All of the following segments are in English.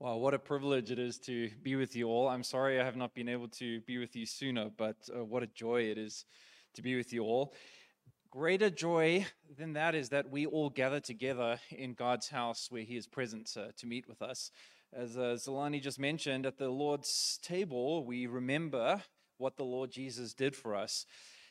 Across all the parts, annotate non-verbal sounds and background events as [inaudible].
Wow, what a privilege it is to be with you all. I'm sorry I have not been able to be with you sooner, but uh, what a joy it is to be with you all. Greater joy than that is that we all gather together in God's house where He is present uh, to meet with us. As uh, Zolani just mentioned, at the Lord's table, we remember what the Lord Jesus did for us.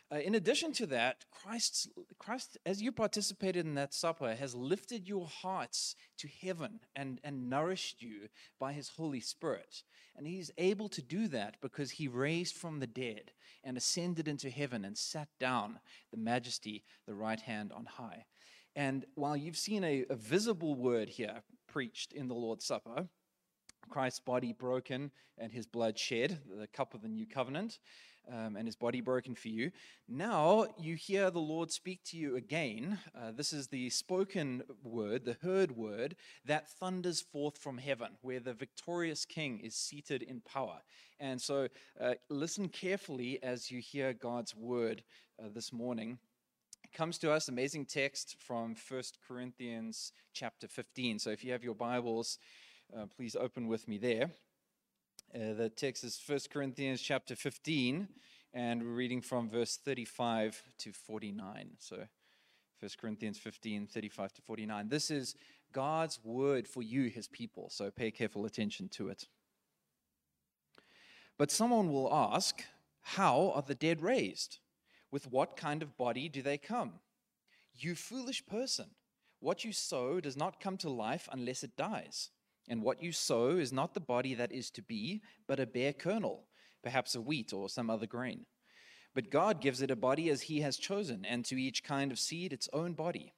Uh, in addition to that, Christ's, Christ, as you participated in that supper, has lifted your hearts to heaven and, and nourished you by his Holy Spirit. And he's able to do that because he raised from the dead and ascended into heaven and sat down the majesty, the right hand on high. And while you've seen a, a visible word here preached in the Lord's Supper, Christ's body broken and his blood shed, the cup of the new covenant, um, and his body broken for you. Now you hear the Lord speak to you again. Uh, this is the spoken word, the heard word that thunders forth from heaven, where the victorious king is seated in power. And so uh, listen carefully as you hear God's word uh, this morning. Comes to us amazing text from First Corinthians chapter 15. So if you have your Bibles, uh, please open with me there. Uh, the text is 1 Corinthians chapter 15, and we're reading from verse 35 to 49. So 1 Corinthians 15, 35 to 49. This is God's word for you, his people, so pay careful attention to it. But someone will ask, How are the dead raised? With what kind of body do they come? You foolish person, what you sow does not come to life unless it dies. And what you sow is not the body that is to be, but a bare kernel, perhaps a wheat or some other grain. But God gives it a body as He has chosen, and to each kind of seed its own body.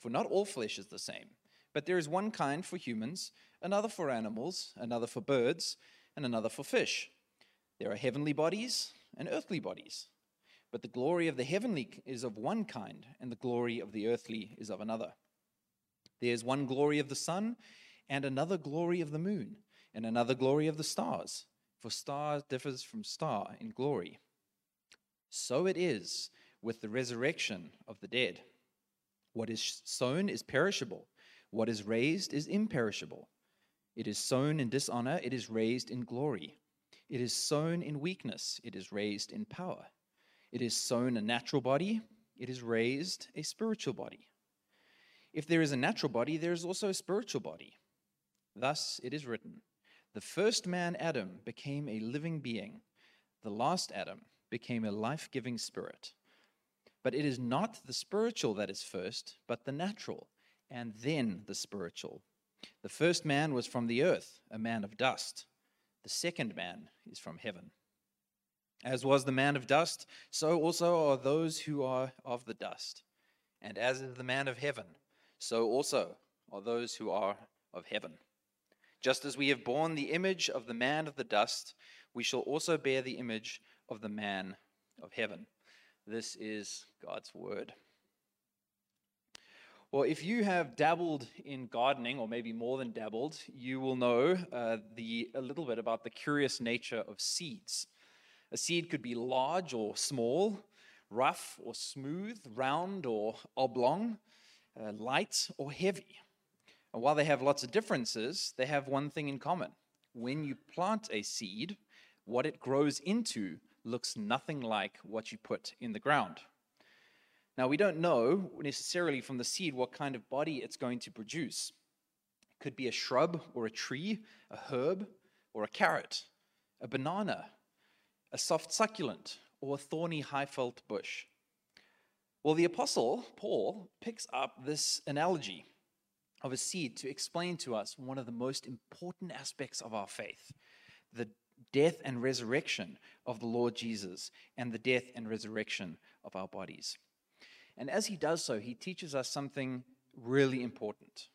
For not all flesh is the same, but there is one kind for humans, another for animals, another for birds, and another for fish. There are heavenly bodies and earthly bodies. But the glory of the heavenly is of one kind, and the glory of the earthly is of another. There is one glory of the sun and another glory of the moon, and another glory of the stars, for star differs from star in glory. So it is with the resurrection of the dead. What is sown is perishable, what is raised is imperishable. It is sown in dishonor, it is raised in glory. It is sown in weakness, it is raised in power. It is sown a natural body, it is raised a spiritual body. If there is a natural body, there is also a spiritual body. Thus it is written The first man, Adam, became a living being, the last Adam became a life giving spirit. But it is not the spiritual that is first, but the natural, and then the spiritual. The first man was from the earth, a man of dust. The second man is from heaven. As was the man of dust, so also are those who are of the dust. And as is the man of heaven, so also are those who are of heaven. Just as we have borne the image of the man of the dust, we shall also bear the image of the man of heaven. This is God's word. Well, if you have dabbled in gardening, or maybe more than dabbled, you will know uh, the, a little bit about the curious nature of seeds. A seed could be large or small, rough or smooth, round or oblong, uh, light or heavy. And while they have lots of differences, they have one thing in common. When you plant a seed, what it grows into looks nothing like what you put in the ground. Now, we don't know necessarily from the seed what kind of body it's going to produce. It could be a shrub or a tree, a herb or a carrot, a banana, a soft succulent, or a thorny high felt bush. Well, the apostle Paul picks up this analogy of a seed to explain to us one of the most important aspects of our faith the death and resurrection of the Lord Jesus and the death and resurrection of our bodies. And as he does so, he teaches us something really important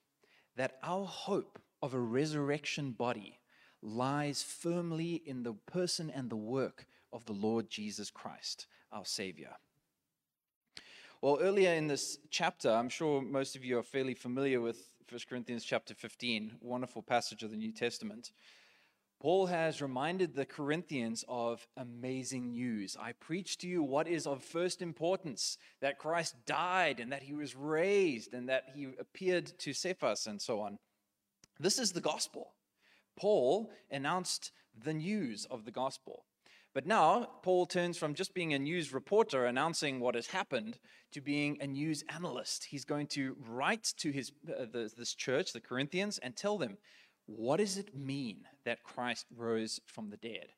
that our hope of a resurrection body lies firmly in the person and the work of the Lord Jesus Christ, our Savior. Well, earlier in this chapter, I'm sure most of you are fairly familiar with 1 Corinthians chapter 15, wonderful passage of the New Testament. Paul has reminded the Corinthians of amazing news. I preach to you what is of first importance that Christ died and that he was raised and that he appeared to Cephas and so on. This is the gospel. Paul announced the news of the gospel. But now, Paul turns from just being a news reporter announcing what has happened to being a news analyst. He's going to write to his, uh, the, this church, the Corinthians, and tell them, what does it mean that Christ rose from the dead?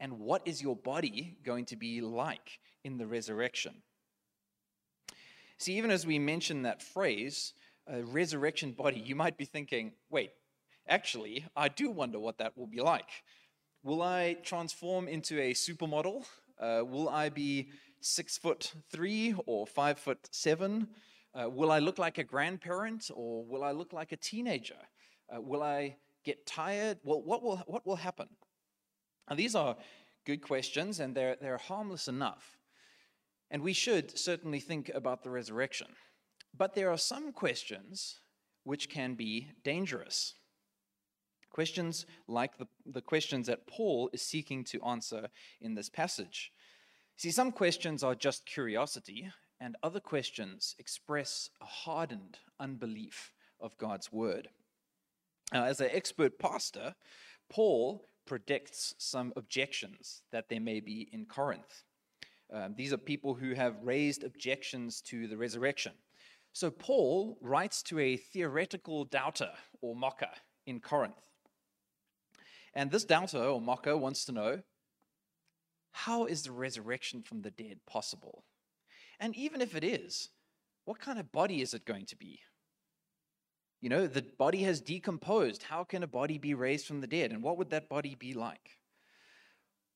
And what is your body going to be like in the resurrection? See, even as we mention that phrase, a resurrection body, you might be thinking, wait, actually, I do wonder what that will be like. Will I transform into a supermodel? Uh, will I be six foot three or five foot seven? Uh, will I look like a grandparent or will I look like a teenager? Uh, will I get tired? Well, what will, what will happen? Now, these are good questions and they're, they're harmless enough. And we should certainly think about the resurrection. But there are some questions which can be dangerous. Questions like the, the questions that Paul is seeking to answer in this passage. See, some questions are just curiosity, and other questions express a hardened unbelief of God's word. Now, as an expert pastor, Paul predicts some objections that there may be in Corinth. Um, these are people who have raised objections to the resurrection. So Paul writes to a theoretical doubter or mocker in Corinth. And this doubter or mocker wants to know how is the resurrection from the dead possible? And even if it is, what kind of body is it going to be? You know, the body has decomposed. How can a body be raised from the dead? And what would that body be like?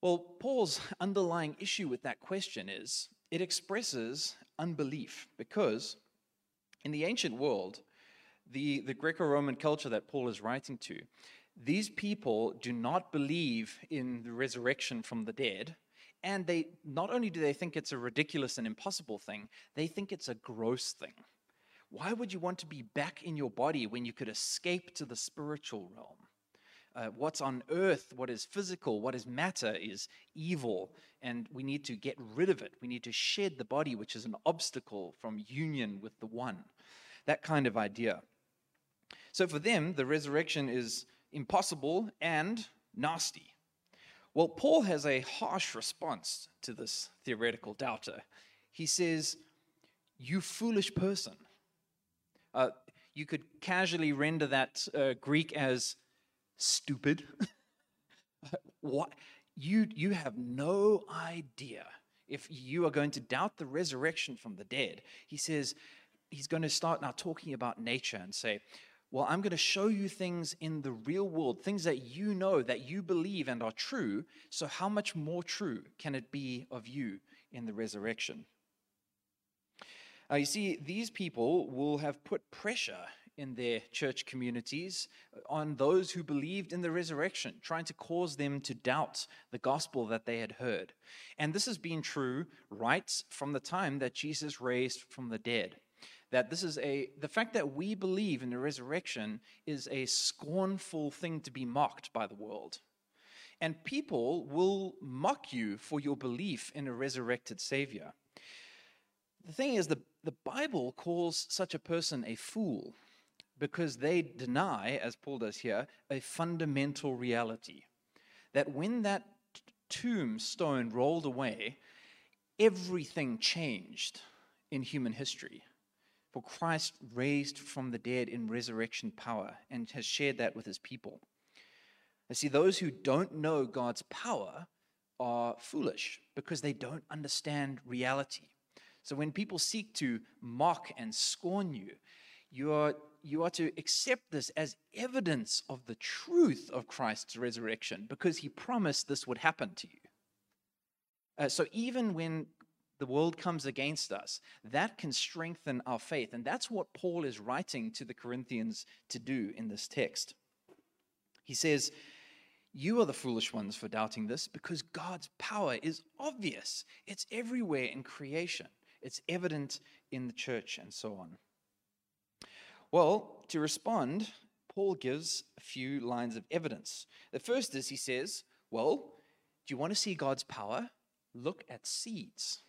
Well, Paul's [laughs] underlying issue with that question is it expresses unbelief because in the ancient world, the, the Greco Roman culture that Paul is writing to, these people do not believe in the resurrection from the dead. And they not only do they think it's a ridiculous and impossible thing, they think it's a gross thing. Why would you want to be back in your body when you could escape to the spiritual realm? Uh, what's on earth, what is physical, what is matter, is evil, and we need to get rid of it. We need to shed the body, which is an obstacle from union with the one. That kind of idea. So for them, the resurrection is impossible, and nasty. Well, Paul has a harsh response to this theoretical doubter. He says, You foolish person. Uh, you could casually render that uh, Greek as stupid. [laughs] what? You, you have no idea if you are going to doubt the resurrection from the dead. He says, he's going to start now talking about nature and say, well, I'm going to show you things in the real world, things that you know, that you believe and are true. So, how much more true can it be of you in the resurrection? Uh, you see, these people will have put pressure in their church communities on those who believed in the resurrection, trying to cause them to doubt the gospel that they had heard. And this has been true right from the time that Jesus raised from the dead that this is a the fact that we believe in the resurrection is a scornful thing to be mocked by the world. And people will mock you for your belief in a resurrected savior. The thing is the, the bible calls such a person a fool because they deny as paul does here a fundamental reality that when that tombstone rolled away everything changed in human history for Christ raised from the dead in resurrection power and has shared that with his people. I see, those who don't know God's power are foolish because they don't understand reality. So when people seek to mock and scorn you, you are, you are to accept this as evidence of the truth of Christ's resurrection because he promised this would happen to you. Uh, so even when the world comes against us, that can strengthen our faith. And that's what Paul is writing to the Corinthians to do in this text. He says, You are the foolish ones for doubting this because God's power is obvious, it's everywhere in creation, it's evident in the church, and so on. Well, to respond, Paul gives a few lines of evidence. The first is he says, Well, do you want to see God's power? Look at seeds.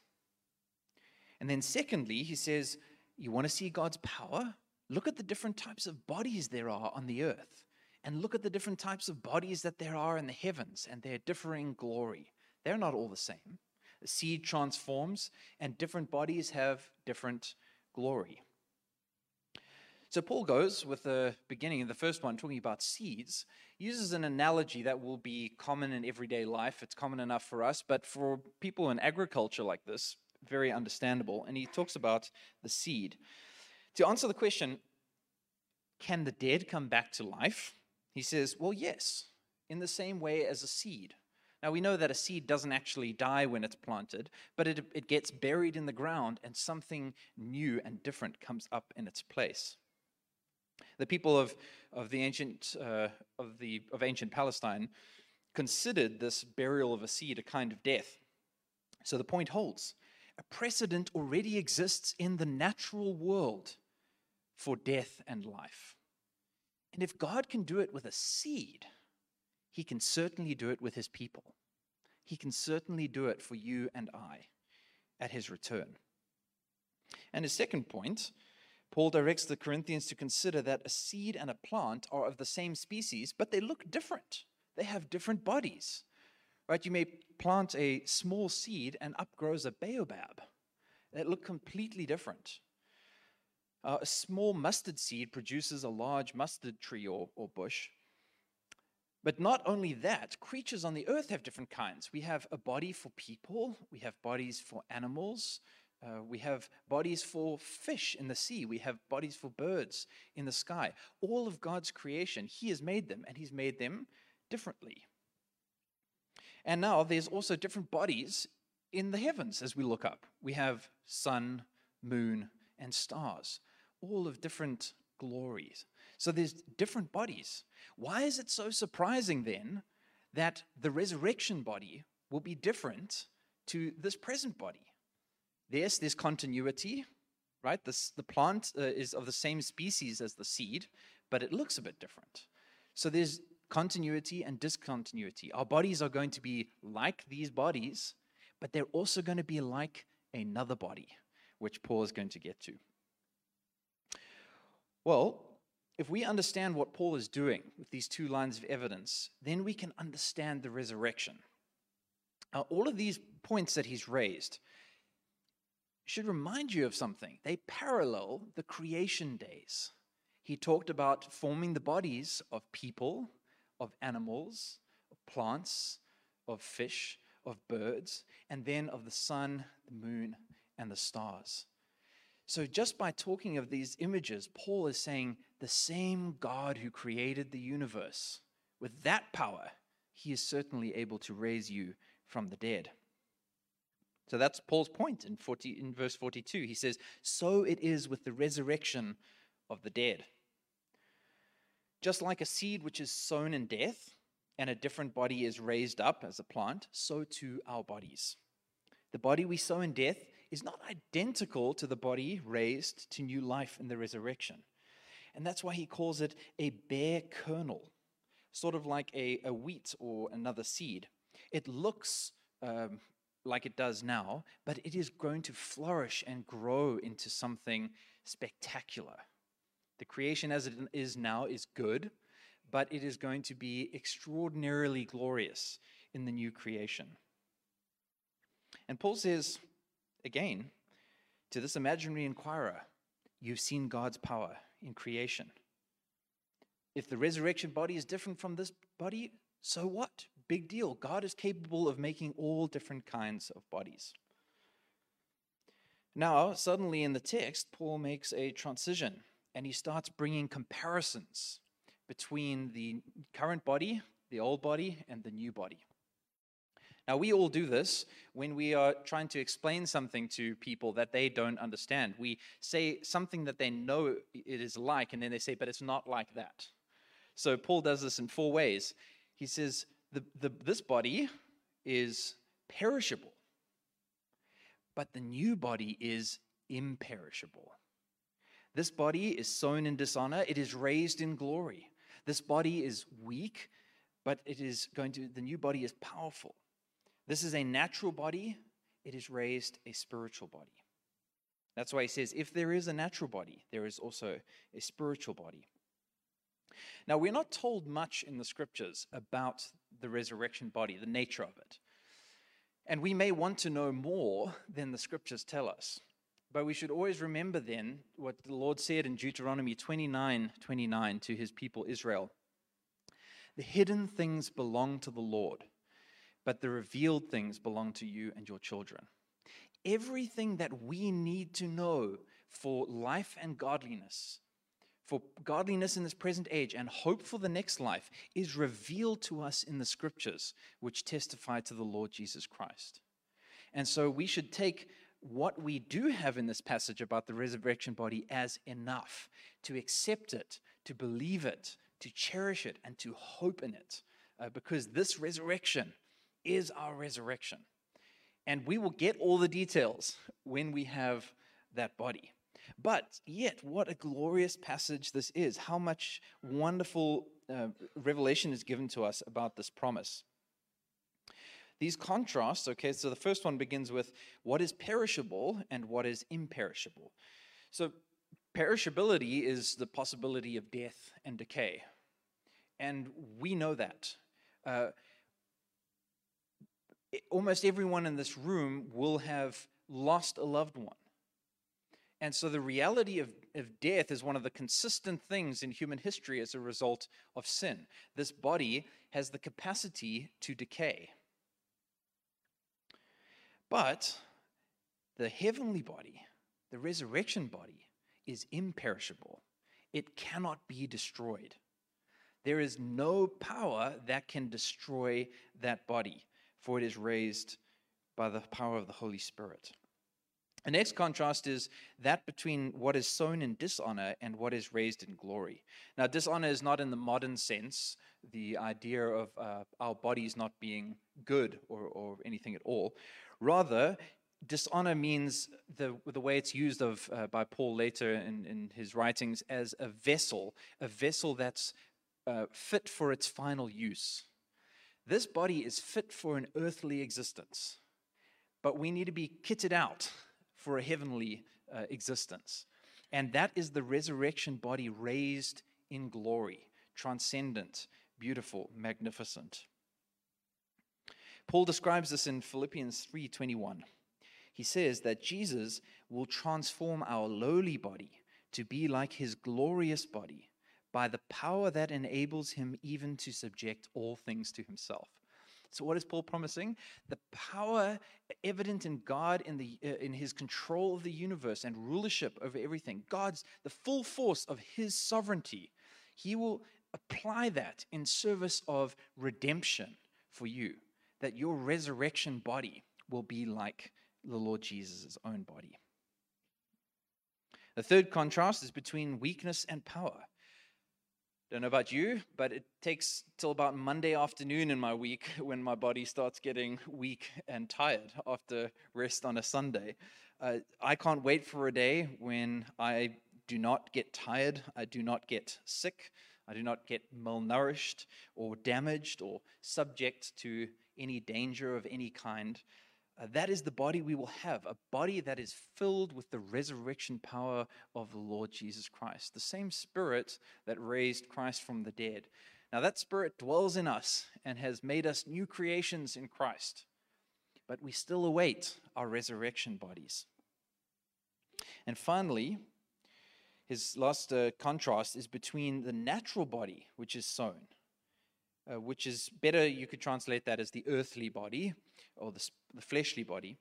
And then, secondly, he says, You want to see God's power? Look at the different types of bodies there are on the earth. and look at the different types of bodies that there are in the heavens and their differing glory. They're not all the same. The seed transforms, and different bodies have different glory. So Paul goes with the beginning, of the first one, talking about seeds, uses an analogy that will be common in everyday life. It's common enough for us, but for people in agriculture like this, very understandable. And he talks about the seed. To answer the question, can the dead come back to life? He says, well, yes, in the same way as a seed. Now, we know that a seed doesn't actually die when it's planted, but it, it gets buried in the ground and something new and different comes up in its place. The people of, of the ancient uh, of the of ancient Palestine considered this burial of a seed a kind of death. So the point holds. A precedent already exists in the natural world for death and life. And if God can do it with a seed, he can certainly do it with his people. He can certainly do it for you and I at his return. And his second point, Paul directs the Corinthians to consider that a seed and a plant are of the same species, but they look different. They have different bodies. Right? You may plant a small seed and up grows a baobab. They look completely different. Uh, a small mustard seed produces a large mustard tree or, or bush. But not only that, creatures on the earth have different kinds. We have a body for people, we have bodies for animals, uh, we have bodies for fish in the sea, we have bodies for birds in the sky. All of God's creation, He has made them, and He's made them differently. And now there's also different bodies in the heavens as we look up. We have sun, moon, and stars, all of different glories. So there's different bodies. Why is it so surprising then that the resurrection body will be different to this present body? Yes, there's continuity, right? This, the plant uh, is of the same species as the seed, but it looks a bit different. So there's continuity and discontinuity. Our bodies are going to be like these bodies, but they're also going to be like another body, which Paul is going to get to. Well, if we understand what Paul is doing with these two lines of evidence, then we can understand the resurrection. Now, all of these points that he's raised should remind you of something. They parallel the creation days. He talked about forming the bodies of people, of animals, of plants, of fish, of birds, and then of the sun, the moon, and the stars. So, just by talking of these images, Paul is saying the same God who created the universe, with that power, he is certainly able to raise you from the dead. So that's Paul's point in, 40, in verse 42. He says, So it is with the resurrection of the dead. Just like a seed which is sown in death and a different body is raised up as a plant, so too our bodies. The body we sow in death is not identical to the body raised to new life in the resurrection. And that's why he calls it a bare kernel, sort of like a, a wheat or another seed. It looks um, like it does now, but it is going to flourish and grow into something spectacular. The creation as it is now is good, but it is going to be extraordinarily glorious in the new creation. And Paul says, again, to this imaginary inquirer, you've seen God's power in creation. If the resurrection body is different from this body, so what? Big deal. God is capable of making all different kinds of bodies. Now, suddenly in the text, Paul makes a transition and he starts bringing comparisons between the current body, the old body, and the new body. Now, we all do this when we are trying to explain something to people that they don't understand. We say something that they know it is like, and then they say, but it's not like that. So, Paul does this in four ways. He says, the, the, this body is perishable, but the new body is imperishable. This body is sown in dishonor, it is raised in glory. This body is weak, but it is going to, the new body is powerful. This is a natural body, it is raised a spiritual body. That's why he says, if there is a natural body, there is also a spiritual body. Now, we're not told much in the scriptures about the resurrection body, the nature of it. And we may want to know more than the scriptures tell us. But we should always remember then what the Lord said in Deuteronomy 29 29 to his people Israel. The hidden things belong to the Lord, but the revealed things belong to you and your children. Everything that we need to know for life and godliness, for godliness in this present age and hope for the next life, is revealed to us in the scriptures, which testify to the Lord Jesus Christ. And so we should take what we do have in this passage about the resurrection body as enough to accept it, to believe it, to cherish it, and to hope in it, uh, because this resurrection is our resurrection. And we will get all the details when we have that body. But yet, what a glorious passage this is. How much wonderful uh, revelation is given to us about this promise. These contrasts, okay, so the first one begins with what is perishable and what is imperishable. So, perishability is the possibility of death and decay. And we know that. Uh, almost everyone in this room will have lost a loved one. And so the reality of, of death is one of the consistent things in human history as a result of sin. This body has the capacity to decay. But the heavenly body, the resurrection body, is imperishable. It cannot be destroyed. There is no power that can destroy that body, for it is raised by the power of the Holy Spirit. The next contrast is that between what is sown in dishonor and what is raised in glory. Now, dishonor is not in the modern sense, the idea of uh, our bodies not being good or, or anything at all. Rather, dishonor means the, the way it's used of, uh, by Paul later in, in his writings as a vessel, a vessel that's uh, fit for its final use. This body is fit for an earthly existence, but we need to be kitted out for a heavenly uh, existence. And that is the resurrection body raised in glory, transcendent, beautiful, magnificent. Paul describes this in Philippians 3:21. He says that Jesus will transform our lowly body to be like his glorious body by the power that enables him even to subject all things to himself. So, what is Paul promising? The power evident in God in, the, uh, in his control of the universe and rulership over everything, God's, the full force of his sovereignty. He will apply that in service of redemption for you, that your resurrection body will be like the Lord Jesus' own body. The third contrast is between weakness and power. Don't know about you, but it takes till about Monday afternoon in my week [laughs] when my body starts getting weak and tired after rest on a Sunday. Uh, I can't wait for a day when I do not get tired, I do not get sick, I do not get malnourished or damaged or subject to any danger of any kind. Uh, that is the body we will have, a body that is filled with the resurrection power of the Lord Jesus Christ, the same spirit that raised Christ from the dead. Now, that spirit dwells in us and has made us new creations in Christ, but we still await our resurrection bodies. And finally, his last uh, contrast is between the natural body, which is sown, uh, which is better, you could translate that as the earthly body or the, the fleshly body.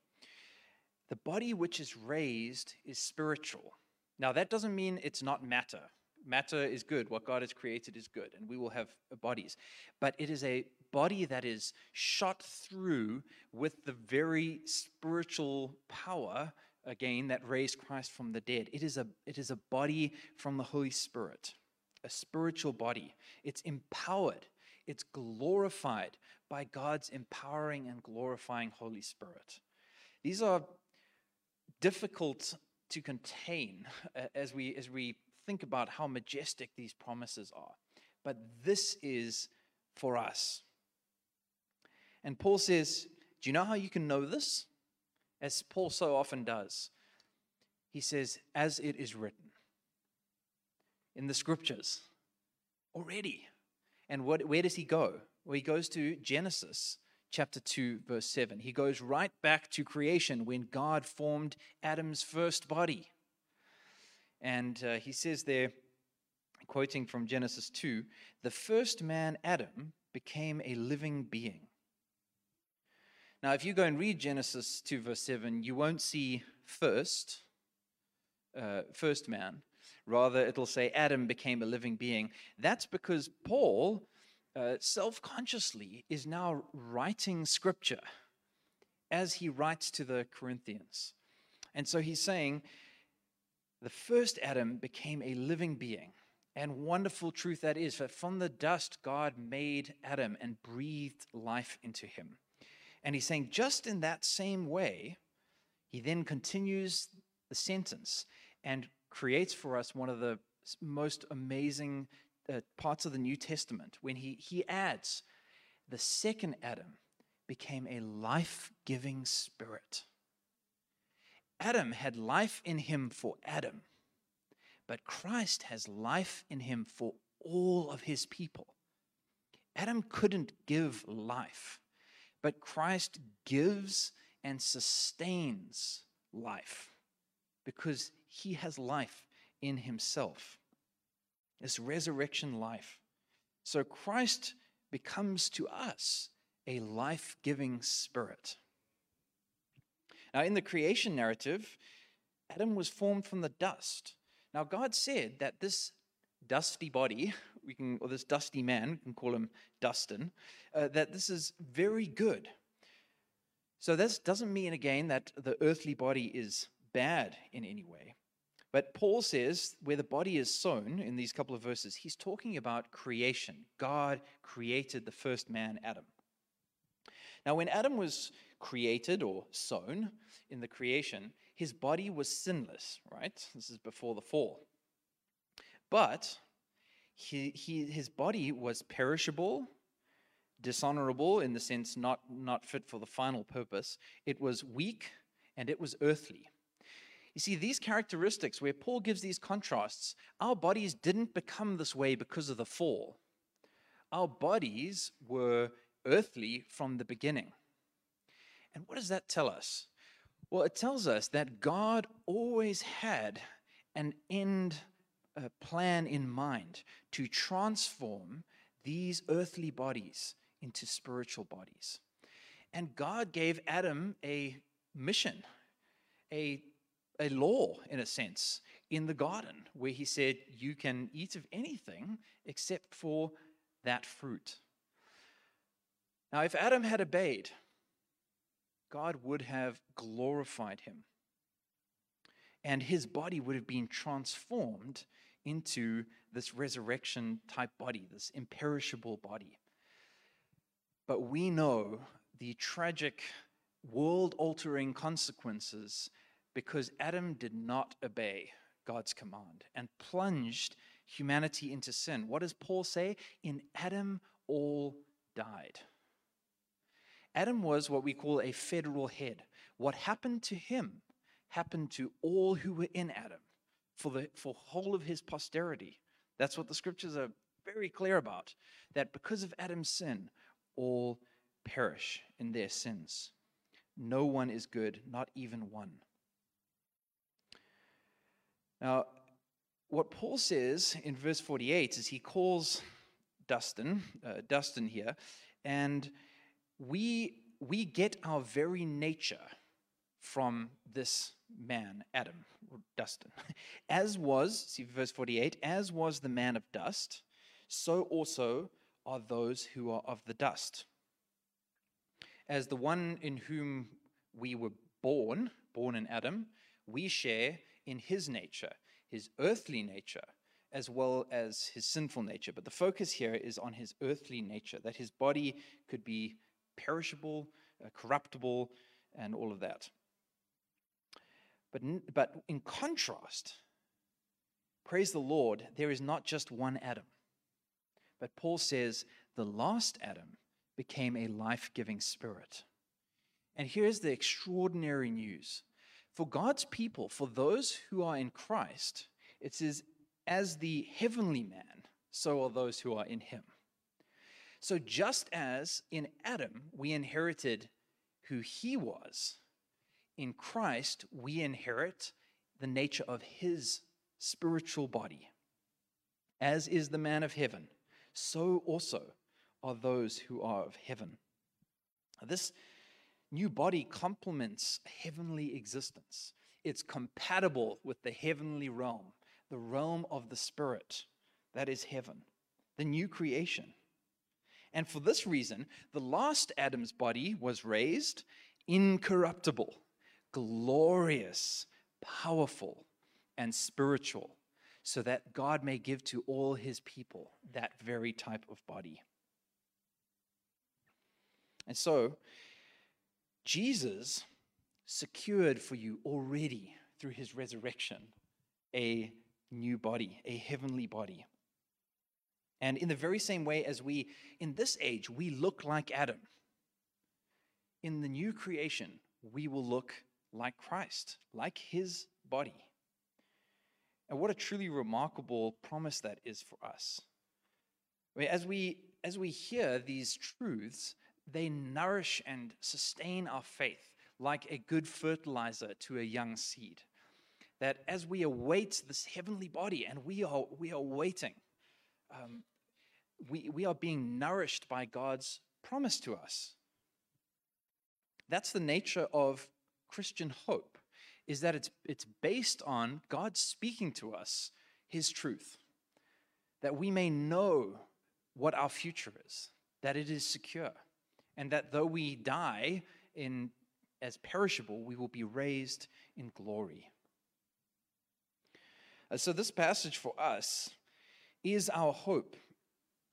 The body which is raised is spiritual. Now, that doesn't mean it's not matter. Matter is good. What God has created is good, and we will have bodies. But it is a body that is shot through with the very spiritual power, again, that raised Christ from the dead. It is a, it is a body from the Holy Spirit, a spiritual body. It's empowered it's glorified by God's empowering and glorifying Holy Spirit. These are difficult to contain as we, as we think about how majestic these promises are. But this is for us. And Paul says, Do you know how you can know this? As Paul so often does. He says, As it is written in the scriptures. already. And what, where does he go? Well, he goes to Genesis chapter 2, verse 7. He goes right back to creation when God formed Adam's first body. And uh, he says there, quoting from Genesis 2, the first man, Adam, became a living being. Now, if you go and read Genesis 2, verse 7, you won't see first, uh, first man. Rather, it'll say Adam became a living being. That's because Paul uh, self consciously is now writing scripture as he writes to the Corinthians. And so he's saying, the first Adam became a living being. And wonderful truth that is that from the dust, God made Adam and breathed life into him. And he's saying, just in that same way, he then continues the sentence and creates for us one of the most amazing uh, parts of the New Testament when he, he adds, the second Adam became a life giving spirit. Adam had life in him for Adam, but Christ has life in him for all of his people. Adam couldn't give life, but Christ gives and sustains life because he has life in himself this resurrection life. So Christ becomes to us a life giving spirit. Now, in the creation narrative, Adam was formed from the dust. Now, God said that this dusty body, [laughs] we can, or this dusty man, we can call him Dustin, uh, that this is very good. So, this doesn't mean again that the earthly body is bad in any way. But Paul says where the body is sown in these couple of verses, he's talking about creation. God created the first man, Adam. Now, when Adam was created or sown in the creation, his body was sinless, right? This is before the fall. But he, he, his body was perishable, dishonorable in the sense not, not fit for the final purpose. It was weak and it was earthly. You see, these characteristics where Paul gives these contrasts, our bodies didn't become this way because of the fall. Our bodies were earthly from the beginning. And what does that tell us? Well, it tells us that God always had an end uh, plan in mind to transform these earthly bodies into spiritual bodies. And God gave Adam a mission, a a law, in a sense, in the garden, where he said, You can eat of anything except for that fruit. Now, if Adam had obeyed, God would have glorified him. And his body would have been transformed into this resurrection type body, this imperishable body. But we know the tragic, world altering consequences because Adam did not obey God's command and plunged humanity into sin. What does Paul say? In Adam, all died. Adam was what we call a federal head. What happened to him happened to all who were in Adam for the for whole of his posterity. That's what the scriptures are very clear about. That because of Adam's sin, all perish in their sins. No one is good, not even one. Now, what Paul says in verse 48 is he calls Dustin, uh, Dustin here, and we, we get our very nature from this man, Adam, or Dustin. [laughs] As was, see verse 48, as was the man of dust, so also are those who are of the dust. As the one in whom we were born, born in Adam, we share in his nature, his earthly nature, as well as his sinful nature. But the focus here is on his earthly nature, that his body could be perishable, uh, corruptible, and all of that. But, but in contrast, praise the Lord, there is not just one Adam. But Paul says the last Adam became a life giving spirit. And here's the extraordinary news for God's people, for those who are in Christ, it says, as the heavenly man so are those who are in him. So, just as in Adam we inherited who he was, in Christ we inherit the nature of his spiritual body. As is the man of heaven, so also are those who are of heaven. This new body complements heavenly existence. It's compatible with the heavenly realm, the realm of the Spirit, that is heaven, the new creation. And for this reason, the last Adam's body was raised incorruptible, glorious, powerful, and spiritual, so that God may give to all his people that very type of body. And so, Jesus secured for you already through his resurrection a new body, a heavenly body. And in the very same way as we, in this age, we look like Adam, in the new creation, we will look like Christ, like his body. And what a truly remarkable promise that is for us. I mean, as we as we hear these truths, they nourish and sustain our faith like a good fertilizer to a young seed. That as we await this heavenly body, and we are we are waiting, um, we, we are being nourished by God's promise to us. That's the nature of Christian hope, is that it's, it's based on God speaking to us his truth, that we may know what our future is, that it is secure, and that though we die in as perishable, we will be raised in glory. Uh, so, this passage for us is our hope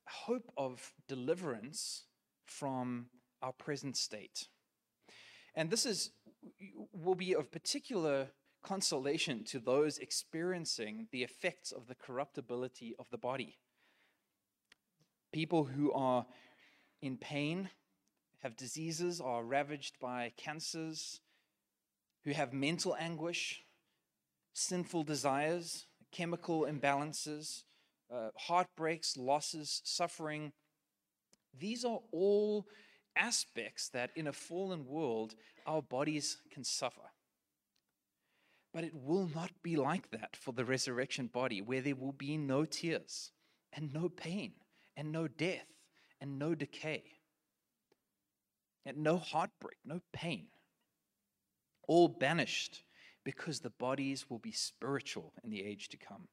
hope of deliverance from our present state. And this is will be of particular consolation to those experiencing the effects of the corruptibility of the body. People who are in pain, have diseases, are ravaged by cancers, who have mental anguish, sinful desires, chemical imbalances, uh, heartbreaks, losses, suffering. These are all aspects that in a fallen world our bodies can suffer. But it will not be like that for the resurrection body, where there will be no tears and no pain and no death and no decay and no heartbreak, no pain. All banished because the bodies will be spiritual in the age to come.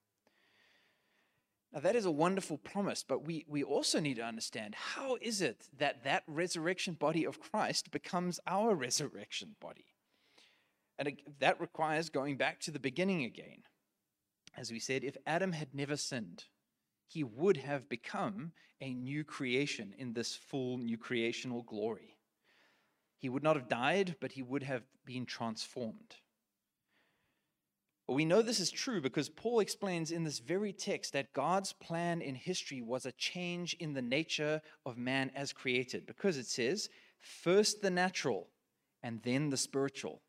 Now, that is a wonderful promise, but we, we also need to understand how is it that that resurrection body of Christ becomes our resurrection body? And that requires going back to the beginning again. As we said, if Adam had never sinned, he would have become a new creation in this full new creational glory. He would not have died, but he would have been transformed. Well, we know this is true because Paul explains in this very text that God's plan in history was a change in the nature of man as created, because it says, first the natural and then the spiritual.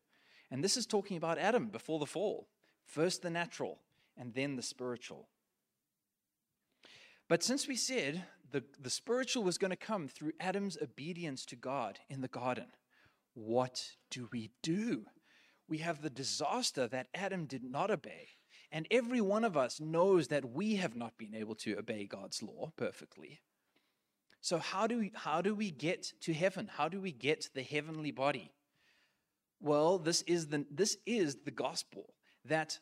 And this is talking about Adam before the fall. First the natural and then the spiritual. But since we said the, the spiritual was going to come through Adam's obedience to God in the garden, what do we do? We have the disaster that Adam did not obey. And every one of us knows that we have not been able to obey God's law perfectly. So, how do we, how do we get to heaven? How do we get the heavenly body? Well, this is the, this is the gospel that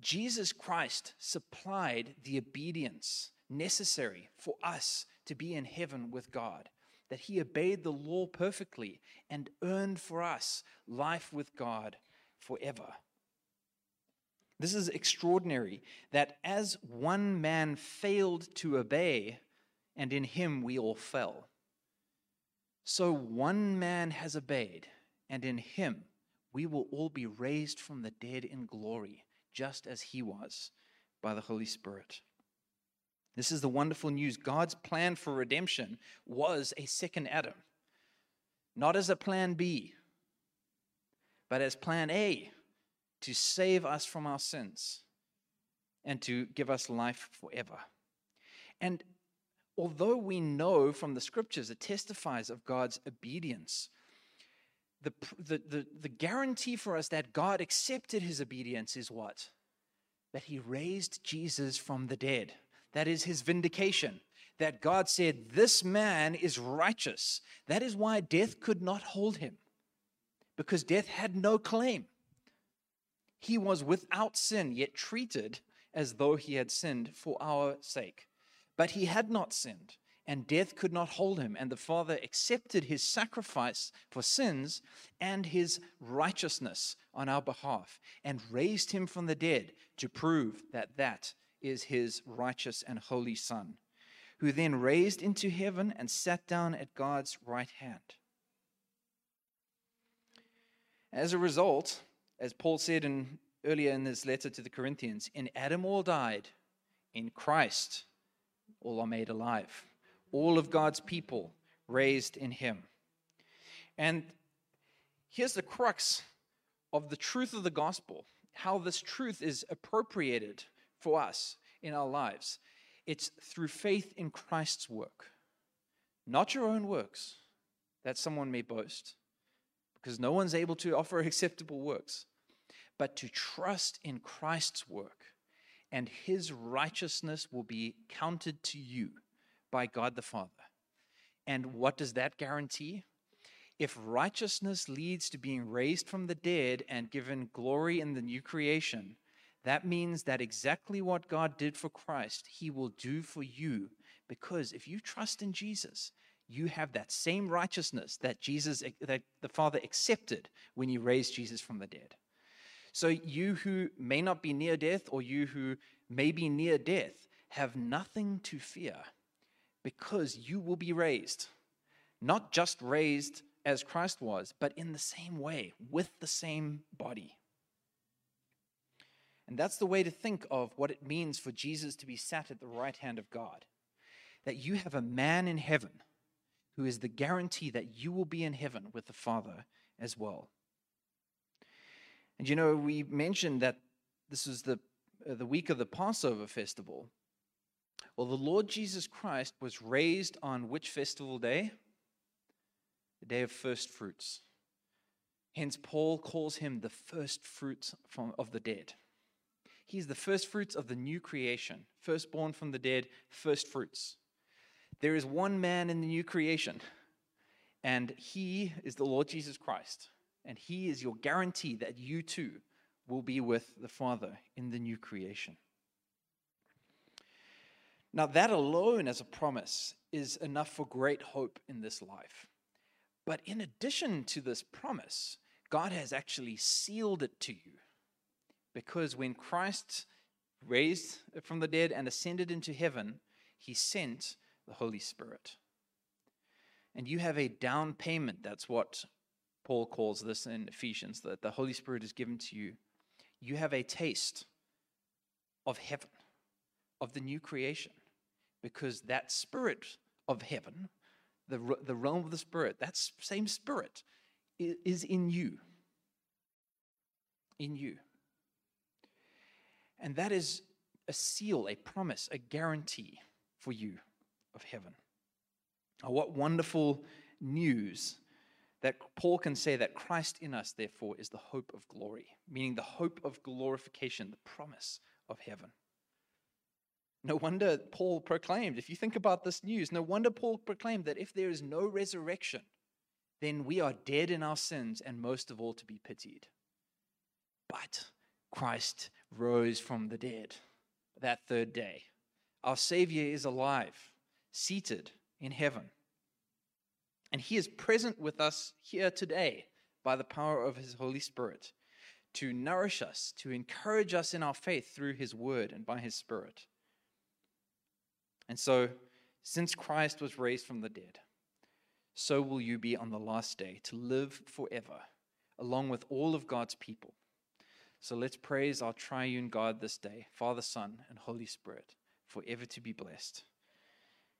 Jesus Christ supplied the obedience necessary for us to be in heaven with God, that he obeyed the law perfectly and earned for us life with God forever. This is extraordinary that as one man failed to obey, and in him we all fell, so one man has obeyed, and in him we will all be raised from the dead in glory, just as he was by the Holy Spirit. This is the wonderful news. God's plan for redemption was a second Adam, not as a plan B, but as plan A to save us from our sins and to give us life forever. And although we know from the scriptures it testifies of God's obedience, the, the, the, the guarantee for us that God accepted his obedience is what? That he raised Jesus from the dead. That is his vindication. That God said, This man is righteous. That is why death could not hold him, because death had no claim. He was without sin, yet treated as though he had sinned for our sake. But he had not sinned and death could not hold him. And the Father accepted his sacrifice for sins and his righteousness on our behalf and raised him from the dead to prove that that is his righteous and holy Son, who then raised into heaven and sat down at God's right hand. As a result, as Paul said in, earlier in his letter to the Corinthians, in Adam all died, in Christ all are made alive all of God's people raised in him. And here's the crux of the truth of the gospel how this truth is appropriated for us in our lives. It's through faith in Christ's work, not your own works that someone may boast, because no one's able to offer [laughs] acceptable works, but to trust in Christ's work, and his righteousness will be counted to you by God the Father. And what does that guarantee? If righteousness leads to being raised from the dead and given glory in the new creation, that means that exactly what God did for Christ, he will do for you. Because if you trust in Jesus, you have that same righteousness that Jesus that the Father accepted when he raised Jesus from the dead. So you who may not be near death or you who may be near death have nothing to fear because you will be raised. Not just raised as Christ was, but in the same way, with the same body. And that's the way to think of what it means for Jesus to be sat at the right hand of God. That you have a man in heaven who is the guarantee that you will be in heaven with the Father as well. And you know, we mentioned that this is the, uh, the week of the Passover festival. Well, the Lord Jesus Christ was raised on which festival day? The day of first fruits. Hence, Paul calls him the first fruits from, of the dead. He's the first fruits of the new creation, firstborn from the dead, first fruits. There is one man in the new creation, and he is the Lord Jesus Christ. And he is your guarantee that you too will be with the Father in the new creation. Now, that alone as a promise is enough for great hope in this life. But in addition to this promise, God has actually sealed it to you. Because when Christ raised from the dead and ascended into heaven, he sent the Holy Spirit. And you have a down payment. That's what Paul calls this in Ephesians, that the Holy Spirit is given to you. You have a taste of heaven, of the new creation because that spirit of heaven, the, the realm of the spirit, that same spirit is in you. In you. And that is a seal, a promise, a guarantee for you of heaven. Oh, what wonderful news that Paul can say that Christ in us, therefore, is the hope of glory, meaning the hope of glorification, the promise of heaven. No wonder Paul proclaimed, if you think about this news, no wonder Paul proclaimed that if there is no resurrection, then we are dead in our sins and most of all to be pitied. But Christ rose from the dead that third day. Our Savior is alive, seated in heaven. And He is present with us here today by the power of His Holy Spirit to nourish us, to encourage us in our faith through His Word and by His Spirit. And so, since Christ was raised from the dead, so will you be on the last day to live forever, along with all of God's people. So let's praise our triune God this day, Father, Son, and Holy Spirit, forever to be blessed.